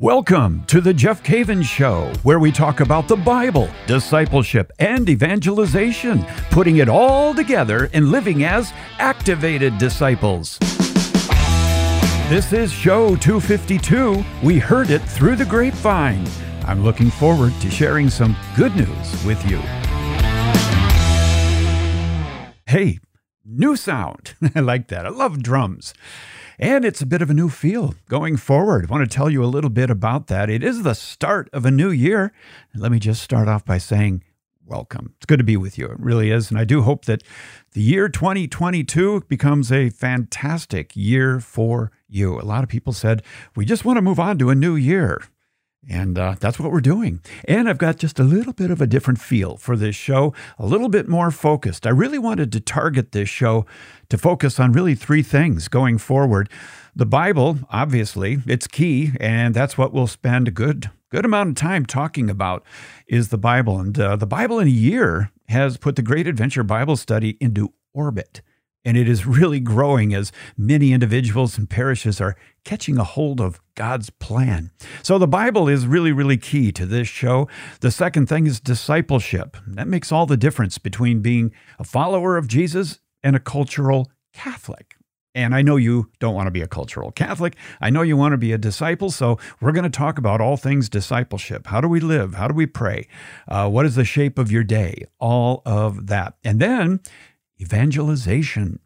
Welcome to the Jeff Cavins Show, where we talk about the Bible, discipleship, and evangelization, putting it all together and living as activated disciples. This is show 252. We heard it through the grapevine. I'm looking forward to sharing some good news with you. Hey, new sound. I like that. I love drums. And it's a bit of a new feel going forward. I want to tell you a little bit about that. It is the start of a new year. And let me just start off by saying, welcome. It's good to be with you. It really is. And I do hope that the year 2022 becomes a fantastic year for you. A lot of people said, we just want to move on to a new year. And uh, that's what we're doing. And I've got just a little bit of a different feel for this show, a little bit more focused. I really wanted to target this show to focus on really three things going forward. The Bible, obviously, it's key, and that's what we'll spend a good good amount of time talking about is the Bible. And uh, the Bible in a year has put the Great Adventure Bible Study into orbit and it is really growing as many individuals and parishes are catching a hold of God's plan. So the Bible is really, really key to this show. The second thing is discipleship. That makes all the difference between being a follower of Jesus and a cultural Catholic. And I know you don't want to be a cultural Catholic. I know you want to be a disciple. So we're going to talk about all things discipleship. How do we live? How do we pray? Uh, what is the shape of your day? All of that. And then evangelization.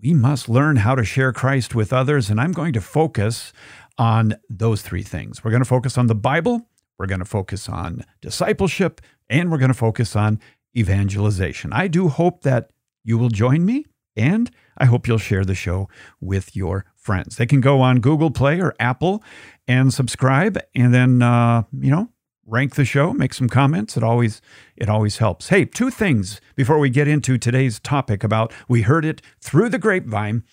We must learn how to share Christ with others, and I'm going to focus on those three things. We're going to focus on the Bible, we're going to focus on discipleship, and we're going to focus on evangelization. I do hope that you will join me, and I hope you'll share the show with your friends. They can go on Google Play or Apple and subscribe, and then, uh, you know, rank the show, make some comments. It always it always helps. Hey, two things before we get into today's topic about we heard it through the grapevine.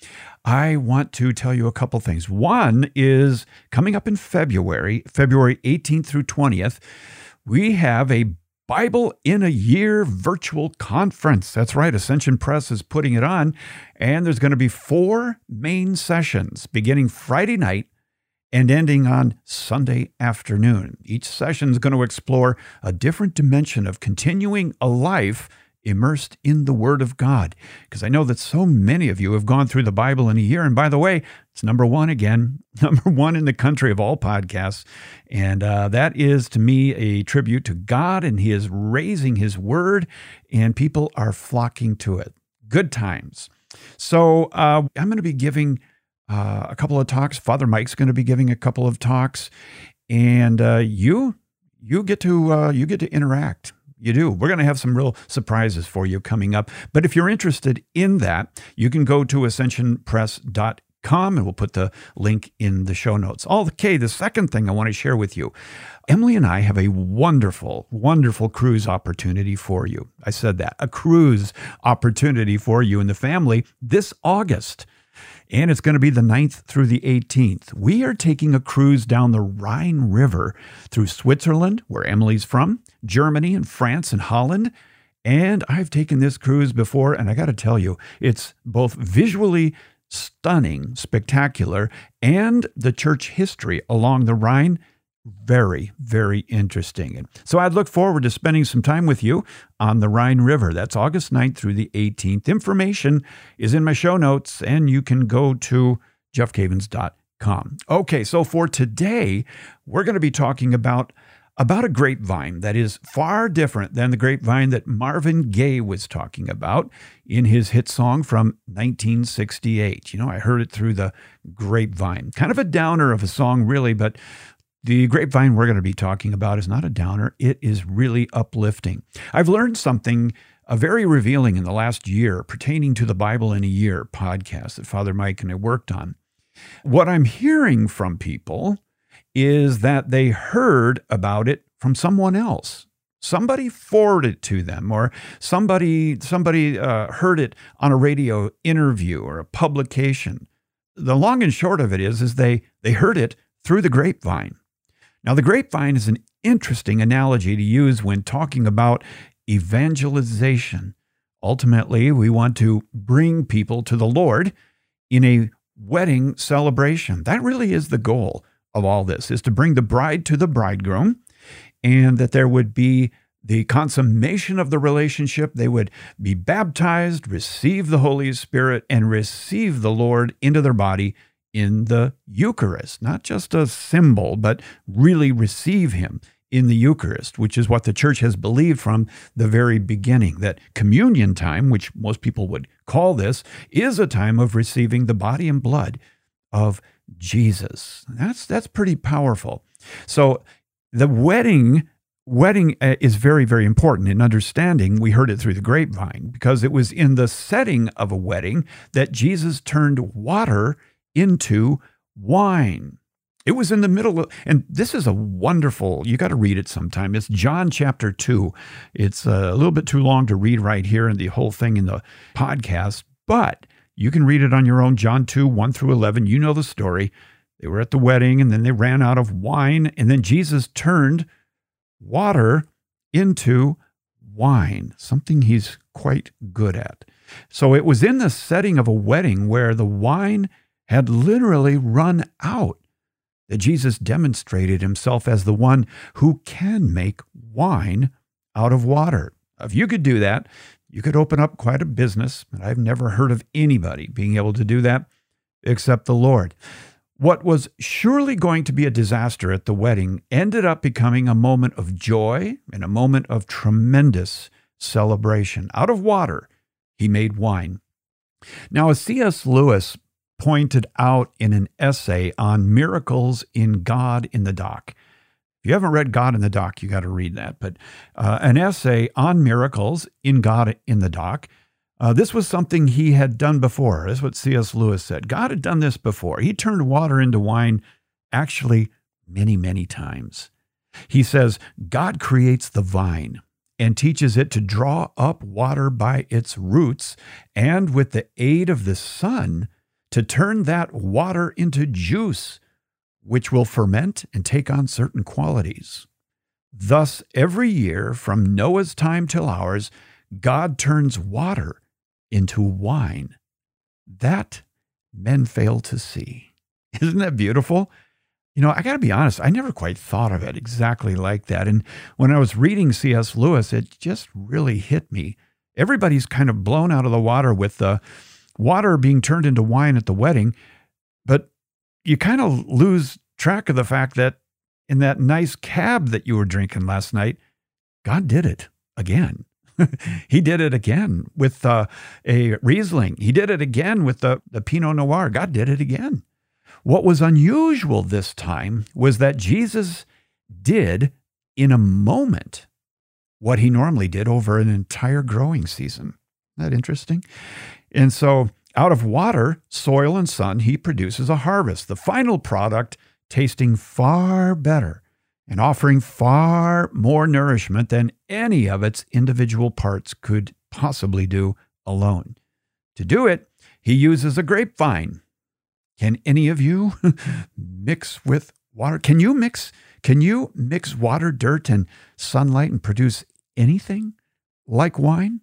I want to tell you a couple things. One is coming up in February, February 18th through 20th, we have a Bible in a Year virtual conference. That's right, Ascension Press is putting it on. And there's going to be four main sessions beginning Friday night and ending on Sunday afternoon. Each session is going to explore a different dimension of continuing a life immersed in the Word of God. Because I know that so many of you have gone through the Bible in a year. And by the way, it's number one again, number one in the country of all podcasts. And uh, that is to me a tribute to God, and He is raising His Word, and people are flocking to it. Good times. So uh, I'm going to be giving uh, a couple of talks. Father Mike's going to be giving a couple of talks, and uh, you you get to uh, you get to interact. You do. We're going to have some real surprises for you coming up. But if you're interested in that, you can go to ascensionpress.com and we'll put the link in the show notes. Okay, the second thing I want to share with you Emily and I have a wonderful, wonderful cruise opportunity for you. I said that a cruise opportunity for you and the family this August and it's going to be the 9th through the 18th. We are taking a cruise down the Rhine River through Switzerland, where Emily's from, Germany and France and Holland. And I've taken this cruise before, and I got to tell you, it's both visually stunning, spectacular, and the church history along the Rhine very, very interesting. And so I'd look forward to spending some time with you on the Rhine River. That's August 9th through the 18th. Information is in my show notes, and you can go to jeffcavins.com. Okay, so for today, we're going to be talking about about a grapevine that is far different than the grapevine that Marvin Gaye was talking about in his hit song from 1968. You know, I heard it through the grapevine. Kind of a downer of a song, really, but the grapevine we're going to be talking about is not a downer, it is really uplifting. I've learned something uh, very revealing in the last year pertaining to the Bible in a Year podcast that Father Mike and I worked on. What I'm hearing from people is that they heard about it from someone else. Somebody forwarded it to them, or somebody somebody uh, heard it on a radio interview or a publication. The long and short of it is, is they they heard it through the grapevine. Now, the grapevine is an interesting analogy to use when talking about evangelization. Ultimately, we want to bring people to the Lord in a wedding celebration. That really is the goal of all this is to bring the bride to the bridegroom and that there would be the consummation of the relationship. They would be baptized, receive the Holy Spirit, and receive the Lord into their body in the Eucharist, not just a symbol, but really receive Him in the Eucharist, which is what the church has believed from the very beginning. That communion time, which most people would call this, is a time of receiving the body and blood of Jesus. That's that's pretty powerful. So the wedding wedding uh, is very very important in understanding we heard it through the grapevine because it was in the setting of a wedding that Jesus turned water into wine it was in the middle of, and this is a wonderful, you got to read it sometime. It's John chapter 2. It's a little bit too long to read right here and the whole thing in the podcast, but you can read it on your own. John 2, 1 through 11. You know the story. They were at the wedding and then they ran out of wine, and then Jesus turned water into wine, something he's quite good at. So it was in the setting of a wedding where the wine had literally run out that Jesus demonstrated himself as the one who can make wine out of water. If you could do that, you could open up quite a business. And I've never heard of anybody being able to do that except the Lord. What was surely going to be a disaster at the wedding ended up becoming a moment of joy and a moment of tremendous celebration. Out of water, he made wine. Now, as C.S. Lewis pointed out in an essay on miracles in God in the Dock, if you haven't read God in the Dock, you got to read that. But uh, an essay on miracles in God in the Dock. Uh, this was something he had done before. That's what C.S. Lewis said. God had done this before. He turned water into wine actually many, many times. He says, God creates the vine and teaches it to draw up water by its roots, and with the aid of the sun, to turn that water into juice which will ferment and take on certain qualities. Thus, every year from Noah's time till ours, God turns water into wine. That men fail to see. Isn't that beautiful? You know, I got to be honest, I never quite thought of it exactly like that. And when I was reading C.S. Lewis, it just really hit me. Everybody's kind of blown out of the water with the water being turned into wine at the wedding. But you kind of lose track of the fact that in that nice cab that you were drinking last night, God did it again. he did it again with uh, a Riesling. He did it again with the, the Pinot Noir. God did it again. What was unusual this time was that Jesus did in a moment what he normally did over an entire growing season. Isn't that interesting? And so out of water, soil, and sun, he produces a harvest, the final product tasting far better and offering far more nourishment than any of its individual parts could possibly do alone. To do it, he uses a grapevine. Can any of you mix with water? Can you mix can you mix water, dirt and sunlight and produce anything like wine?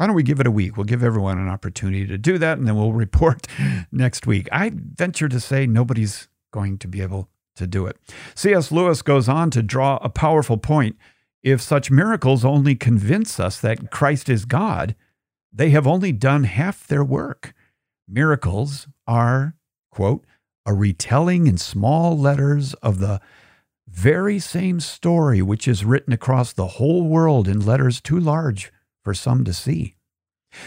Why don't we give it a week? We'll give everyone an opportunity to do that and then we'll report next week. I venture to say nobody's going to be able to do it. C.S. Lewis goes on to draw a powerful point. If such miracles only convince us that Christ is God, they have only done half their work. Miracles are, quote, a retelling in small letters of the very same story which is written across the whole world in letters too large for some to see.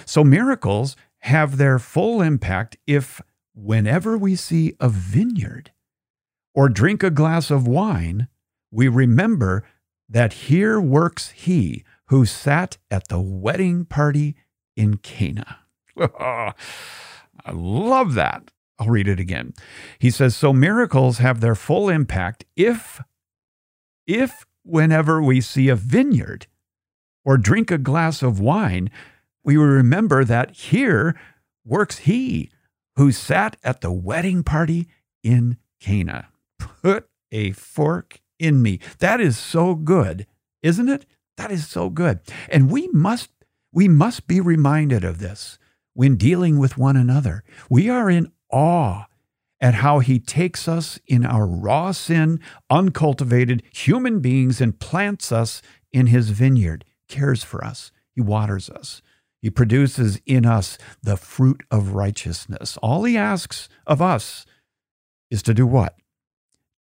So miracles have their full impact if, whenever we see a vineyard or drink a glass of wine, we remember that here works he who sat at the wedding party in Cana. I love that. I'll read it again. He says, So miracles have their full impact if, if whenever we see a vineyard or drink a glass of wine, we remember that here works he who sat at the wedding party in Cana. Put a fork in me. That is so good, isn't it? That is so good. And we must we must be reminded of this when dealing with one another. We are in awe at how he takes us in our raw sin, uncultivated human beings, and plants us in his vineyard, cares for us, he waters us. He produces in us the fruit of righteousness. All he asks of us is to do what?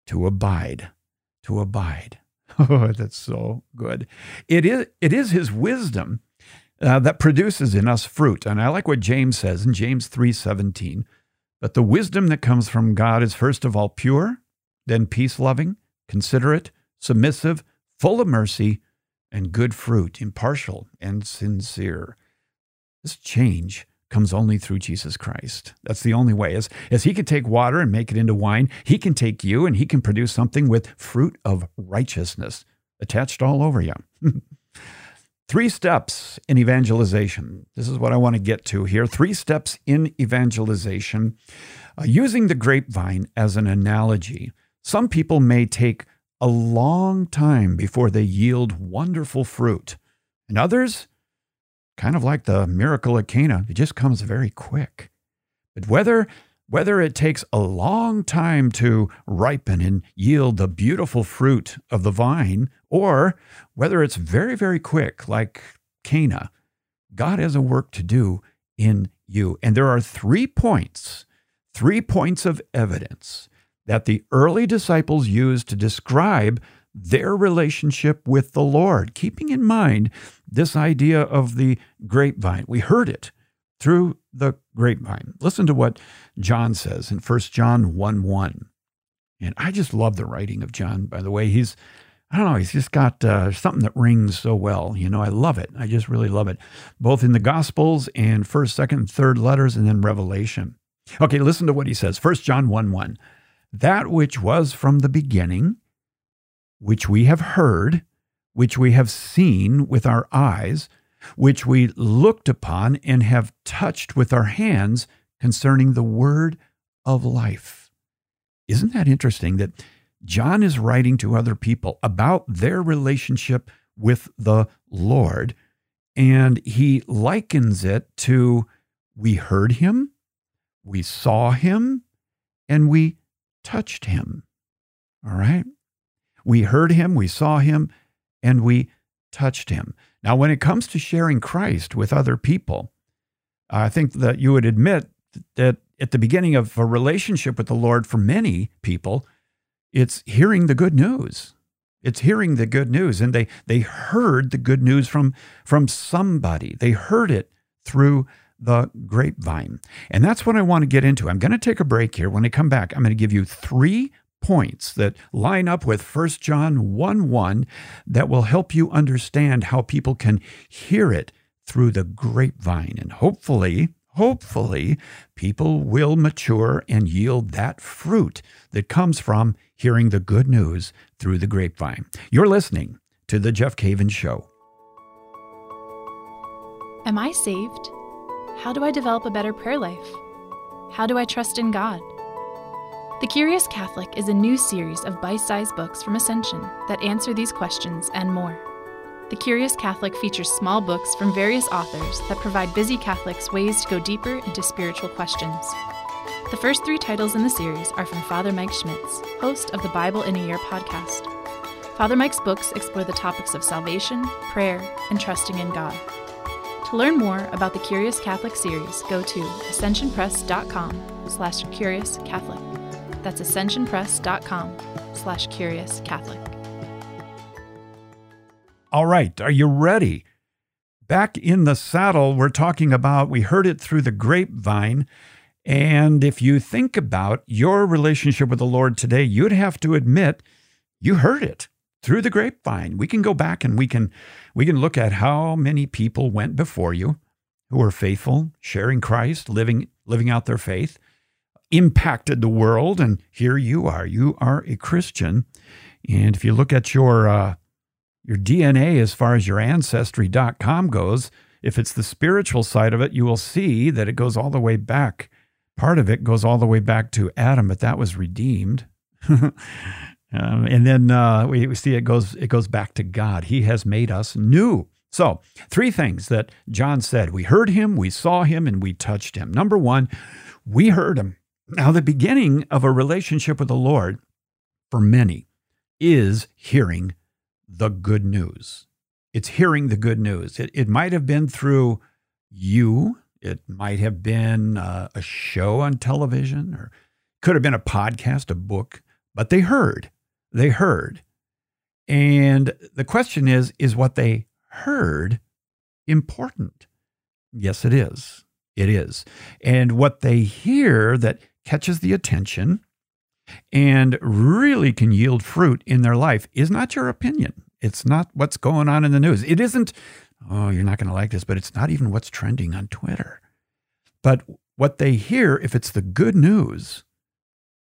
To abide. To abide. Oh, that's so good. It is, it is his wisdom uh, that produces in us fruit. And I like what James says in James 3:17. But the wisdom that comes from God is first of all pure, then peace-loving, considerate, submissive, full of mercy, and good fruit, impartial and sincere. This change comes only through Jesus Christ. That's the only way. As, as He can take water and make it into wine, He can take you and He can produce something with fruit of righteousness attached all over you. Three steps in evangelization. This is what I want to get to here. Three steps in evangelization. Uh, using the grapevine as an analogy, some people may take a long time before they yield wonderful fruit, and others kind of like the miracle at Cana, it just comes very quick. But whether whether it takes a long time to ripen and yield the beautiful fruit of the vine, or whether it's very, very quick, like Cana, God has a work to do in you. And there are three points, three points of evidence that the early disciples used to describe their relationship with the Lord, keeping in mind this idea of the grapevine. We heard it through the grapevine. Listen to what John says in 1 John 1 1. And I just love the writing of John, by the way. He's, I don't know, he's just got uh, something that rings so well. You know, I love it. I just really love it, both in the Gospels and 1st, 2nd, 3rd letters, and then Revelation. Okay, listen to what he says 1 John 1 1. That which was from the beginning, which we have heard, which we have seen with our eyes, which we looked upon and have touched with our hands concerning the word of life. Isn't that interesting that John is writing to other people about their relationship with the Lord, and he likens it to we heard him, we saw him, and we touched him. All right? We heard him, we saw him, and we touched him. Now, when it comes to sharing Christ with other people, I think that you would admit that at the beginning of a relationship with the Lord for many people, it's hearing the good news. It's hearing the good news. And they, they heard the good news from, from somebody. They heard it through the grapevine. And that's what I want to get into. I'm going to take a break here. When I come back, I'm going to give you three points that line up with 1 John 1 1 that will help you understand how people can hear it through the grapevine. And hopefully, hopefully, people will mature and yield that fruit that comes from hearing the good news through the grapevine. You're listening to The Jeff Cavins Show. Am I saved? How do I develop a better prayer life? How do I trust in God? The Curious Catholic is a new series of bite sized books from Ascension that answer these questions and more. The Curious Catholic features small books from various authors that provide busy Catholics ways to go deeper into spiritual questions. The first three titles in the series are from Father Mike Schmitz, host of the Bible in a Year podcast. Father Mike's books explore the topics of salvation, prayer, and trusting in God. To learn more about the Curious Catholic series, go to ascensionpress.com slash curious Catholic. That's ascensionpress.com slash curious Catholic. All right, are you ready? Back in the saddle, we're talking about, we heard it through the grapevine. And if you think about your relationship with the Lord today, you'd have to admit you heard it through the grapevine. We can go back and we can we can look at how many people went before you who were faithful, sharing Christ, living living out their faith, impacted the world, and here you are. You are a Christian, and if you look at your uh, your DNA as far as your ancestry.com goes, if it's the spiritual side of it, you will see that it goes all the way back. Part of it goes all the way back to Adam, but that was redeemed. Um, and then uh, we, we see it goes it goes back to God. He has made us new. So, three things that John said. We heard him, we saw him, and we touched him. Number one, we heard him. Now, the beginning of a relationship with the Lord for many is hearing the good news. It's hearing the good news. It, it might have been through you, it might have been uh, a show on television, or could have been a podcast, a book, but they heard. They heard. And the question is is what they heard important? Yes, it is. It is. And what they hear that catches the attention and really can yield fruit in their life is not your opinion. It's not what's going on in the news. It isn't, oh, you're not going to like this, but it's not even what's trending on Twitter. But what they hear, if it's the good news,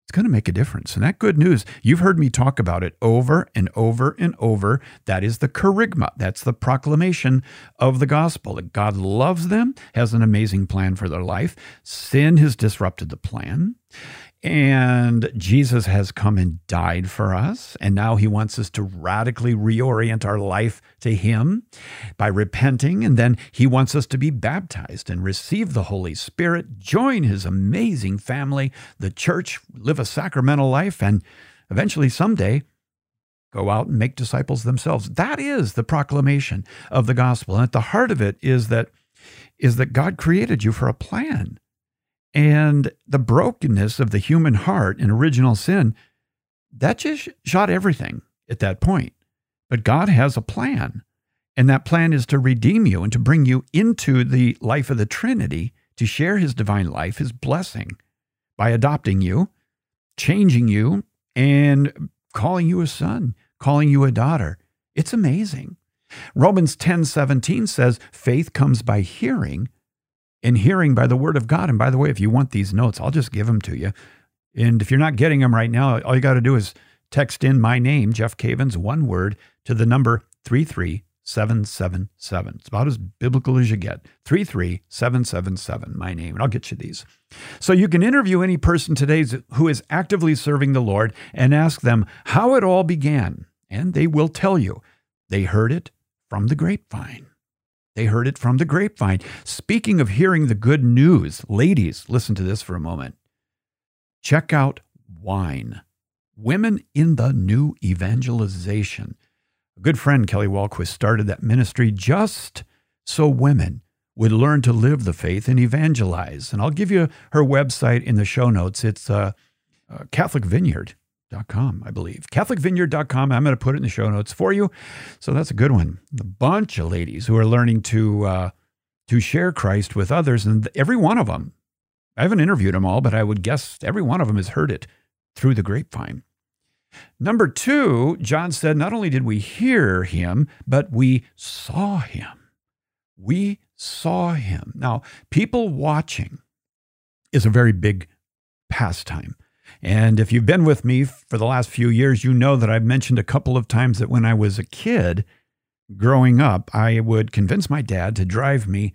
it's going to make a difference. And that good news, you've heard me talk about it over and over and over. That is the kerygma. That's the proclamation of the gospel that God loves them, has an amazing plan for their life. Sin has disrupted the plan. And Jesus has come and died for us. And now he wants us to radically reorient our life to him by repenting. And then he wants us to be baptized and receive the Holy Spirit, join his amazing family, the church, live a sacramental life, and eventually someday go out and make disciples themselves. That is the proclamation of the gospel. And at the heart of it is that is that God created you for a plan. And the brokenness of the human heart and original sin, that just shot everything at that point. But God has a plan. And that plan is to redeem you and to bring you into the life of the Trinity, to share his divine life, his blessing, by adopting you, changing you, and calling you a son, calling you a daughter. It's amazing. Romans 10:17 says, faith comes by hearing, in hearing by the word of God. And by the way, if you want these notes, I'll just give them to you. And if you're not getting them right now, all you got to do is text in my name, Jeff Cavins, one word, to the number 33777. It's about as biblical as you get. 33777, my name, and I'll get you these. So you can interview any person today who is actively serving the Lord and ask them how it all began. And they will tell you they heard it from the grapevine. They heard it from the grapevine. Speaking of hearing the good news, ladies, listen to this for a moment. Check out Wine Women in the New Evangelization. A good friend, Kelly Wahlquist, started that ministry just so women would learn to live the faith and evangelize. And I'll give you her website in the show notes. It's uh, uh, Catholic Vineyard com, I believe. CatholicVineyard.com. I'm going to put it in the show notes for you. So that's a good one. A bunch of ladies who are learning to uh, to share Christ with others, and every one of them. I haven't interviewed them all, but I would guess every one of them has heard it through the grapevine. Number two, John said, not only did we hear him, but we saw him. We saw him. Now, people watching is a very big pastime. And if you've been with me for the last few years, you know that I've mentioned a couple of times that when I was a kid growing up, I would convince my dad to drive me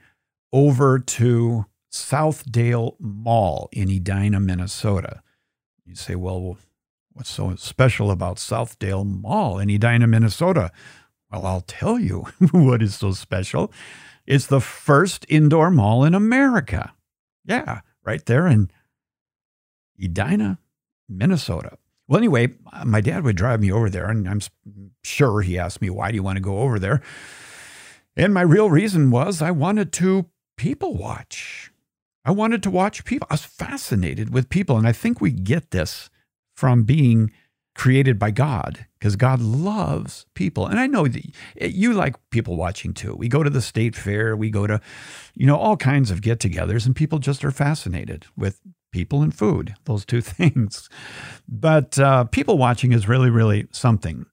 over to Southdale Mall in Edina, Minnesota. You say, well, what's so special about Southdale Mall in Edina, Minnesota? Well, I'll tell you what is so special. It's the first indoor mall in America. Yeah, right there in Edina, Minnesota. Well, anyway, my dad would drive me over there, and I'm sure he asked me, Why do you want to go over there? And my real reason was I wanted to people watch. I wanted to watch people. I was fascinated with people. And I think we get this from being created by God because God loves people. And I know that you like people watching too. We go to the state fair, we go to, you know, all kinds of get togethers, and people just are fascinated with people and food, those two things. But uh, people watching is really, really something.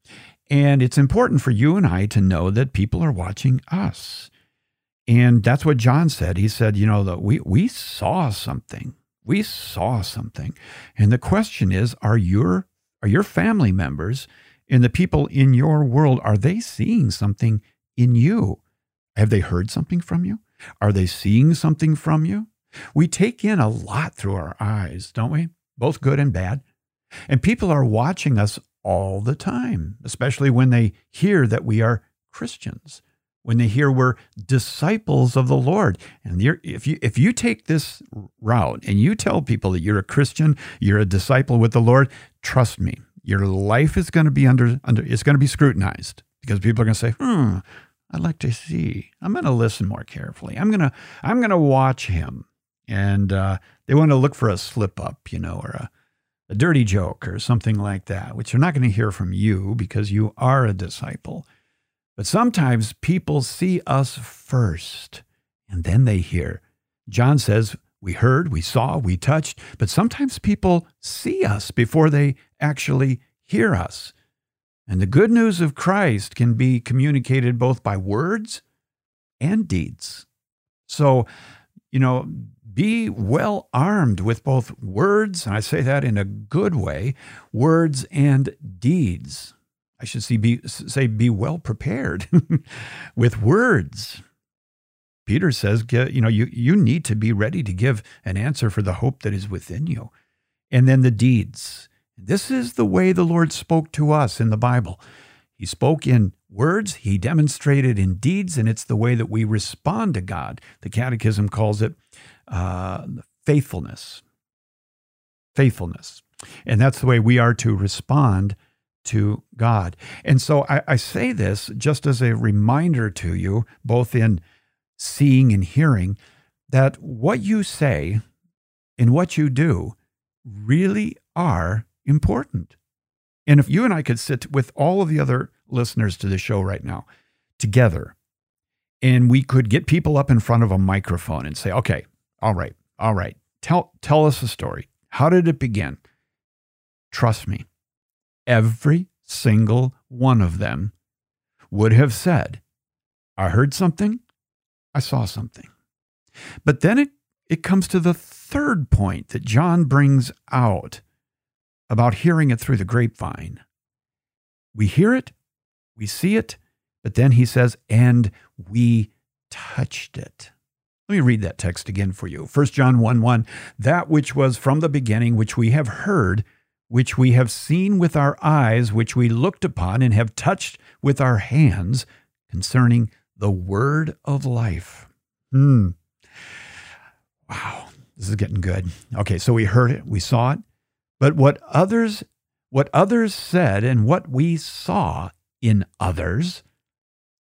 And it's important for you and I to know that people are watching us. And that's what John said. He said, you know, that we, we saw something. We saw something. And the question is, are your are your family members and the people in your world, are they seeing something in you? Have they heard something from you? Are they seeing something from you? We take in a lot through our eyes, don't we? Both good and bad. And people are watching us all the time, especially when they hear that we are Christians. when they hear we're disciples of the Lord. And if you if you take this route and you tell people that you're a Christian, you're a disciple with the Lord, trust me, your life is going to be under under it's going to be scrutinized because people are going to say, "Hmm, I'd like to see. I'm going to listen more carefully. I'm going to I'm going to watch him." And uh, they want to look for a slip up, you know, or a a dirty joke or something like that, which they're not going to hear from you because you are a disciple. But sometimes people see us first and then they hear. John says, We heard, we saw, we touched, but sometimes people see us before they actually hear us. And the good news of Christ can be communicated both by words and deeds. So, you know, be well armed with both words, and I say that in a good way, words and deeds. I should see be, say be well prepared with words. Peter says, you know, you, you need to be ready to give an answer for the hope that is within you. And then the deeds. This is the way the Lord spoke to us in the Bible. He spoke in words, he demonstrated in deeds, and it's the way that we respond to God. The Catechism calls it uh, faithfulness. Faithfulness. And that's the way we are to respond to God. And so I, I, say this just as a reminder to you, both in seeing and hearing, that what you say and what you do really are important. And if you and I could sit with all of the other listeners to the show right now together, and we could get people up in front of a microphone and say, okay, all right, all right, tell, tell us a story. How did it begin? Trust me, every single one of them would have said, I heard something, I saw something. But then it, it comes to the third point that John brings out about hearing it through the grapevine. We hear it, we see it, but then he says, and we touched it. Let me read that text again for you. 1 John 1 1, that which was from the beginning, which we have heard, which we have seen with our eyes, which we looked upon and have touched with our hands, concerning the word of life. Hmm. Wow, this is getting good. Okay, so we heard it, we saw it, but what others what others said and what we saw in others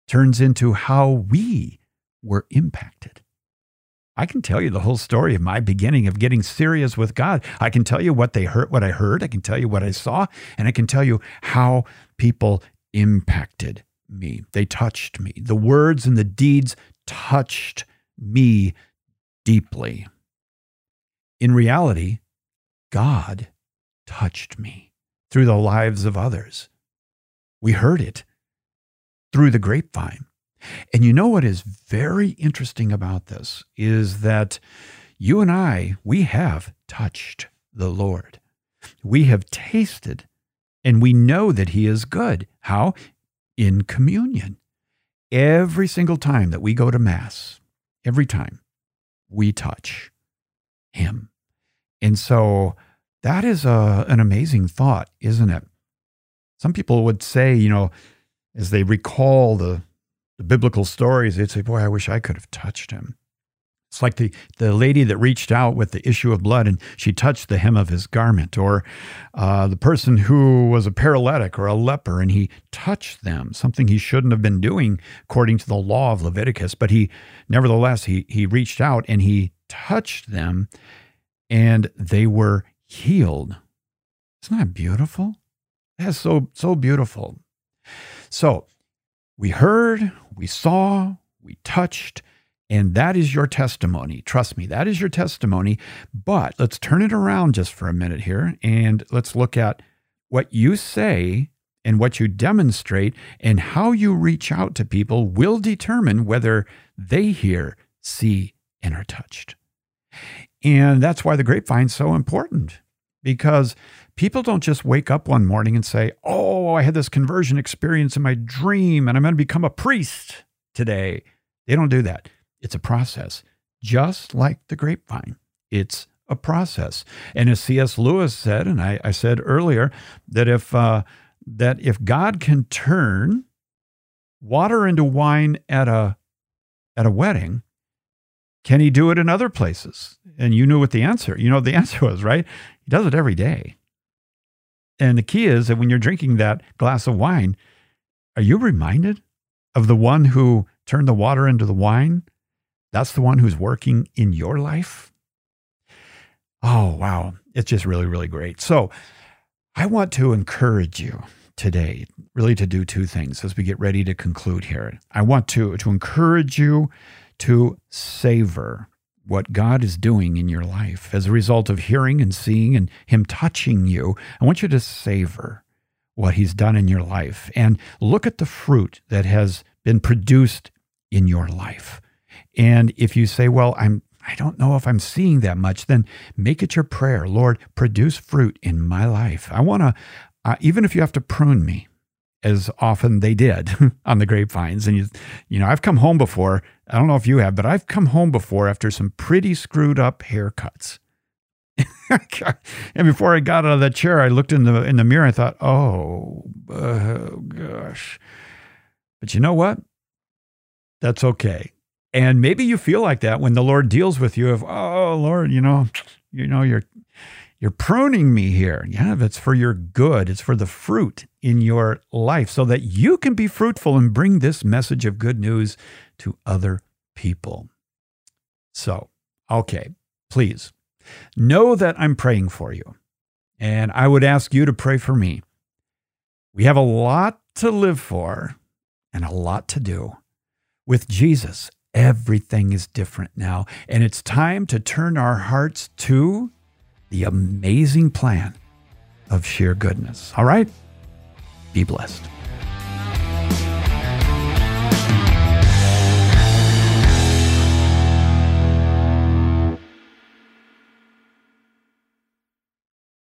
turns into how we were impacted. I can tell you the whole story of my beginning of getting serious with God. I can tell you what they heard, what I heard. I can tell you what I saw, and I can tell you how people impacted me. They touched me. The words and the deeds touched me deeply. In reality, God touched me through the lives of others. We heard it through the grapevine. And you know what is very interesting about this is that you and I, we have touched the Lord. We have tasted and we know that He is good. How? In communion. Every single time that we go to Mass, every time we touch Him. And so that is a, an amazing thought, isn't it? Some people would say, you know, as they recall the the biblical stories, they'd say, Boy, I wish I could have touched him. It's like the, the lady that reached out with the issue of blood and she touched the hem of his garment, or uh, the person who was a paralytic or a leper and he touched them, something he shouldn't have been doing according to the law of Leviticus. But he, nevertheless, he, he reached out and he touched them and they were healed. Isn't that beautiful? That's so, so beautiful. So we heard, we saw, we touched, and that is your testimony. Trust me, that is your testimony. But let's turn it around just for a minute here and let's look at what you say and what you demonstrate and how you reach out to people will determine whether they hear, see, and are touched. And that's why the grapevine's so important because people don't just wake up one morning and say, Oh, I had this conversion experience in my dream and I'm going to become a priest today. They don't do that. It's a process, just like the grapevine. It's a process. And as C.S. Lewis said, and I, I said earlier, that if, uh, that if God can turn water into wine at a at a wedding, can he do it in other places? And you knew what the answer. You know what the answer was, right? He does it every day. And the key is that when you're drinking that glass of wine, are you reminded of the one who turned the water into the wine? That's the one who's working in your life. Oh, wow. It's just really, really great. So I want to encourage you today, really to do two things as we get ready to conclude here. I want to, to encourage you to savor what God is doing in your life as a result of hearing and seeing and Him touching you. I want you to savor what He's done in your life and look at the fruit that has been produced in your life. And if you say, Well, I'm I don't know if I'm seeing that much, then make it your prayer. Lord, produce fruit in my life. I want to, uh, even if you have to prune me, as often they did on the grapevines. And you, you know, I've come home before. I don't know if you have, but I've come home before after some pretty screwed up haircuts. and before I got out of that chair, I looked in the in the mirror. I thought, oh, oh gosh. But you know what? That's okay. And maybe you feel like that when the Lord deals with you of, oh Lord, you know, you know, you're you're pruning me here. Yeah, that's for your good. It's for the fruit in your life so that you can be fruitful and bring this message of good news to other people. So, okay, please know that I'm praying for you. And I would ask you to pray for me. We have a lot to live for and a lot to do. With Jesus, everything is different now. And it's time to turn our hearts to the amazing plan of sheer goodness. All right? Be blessed.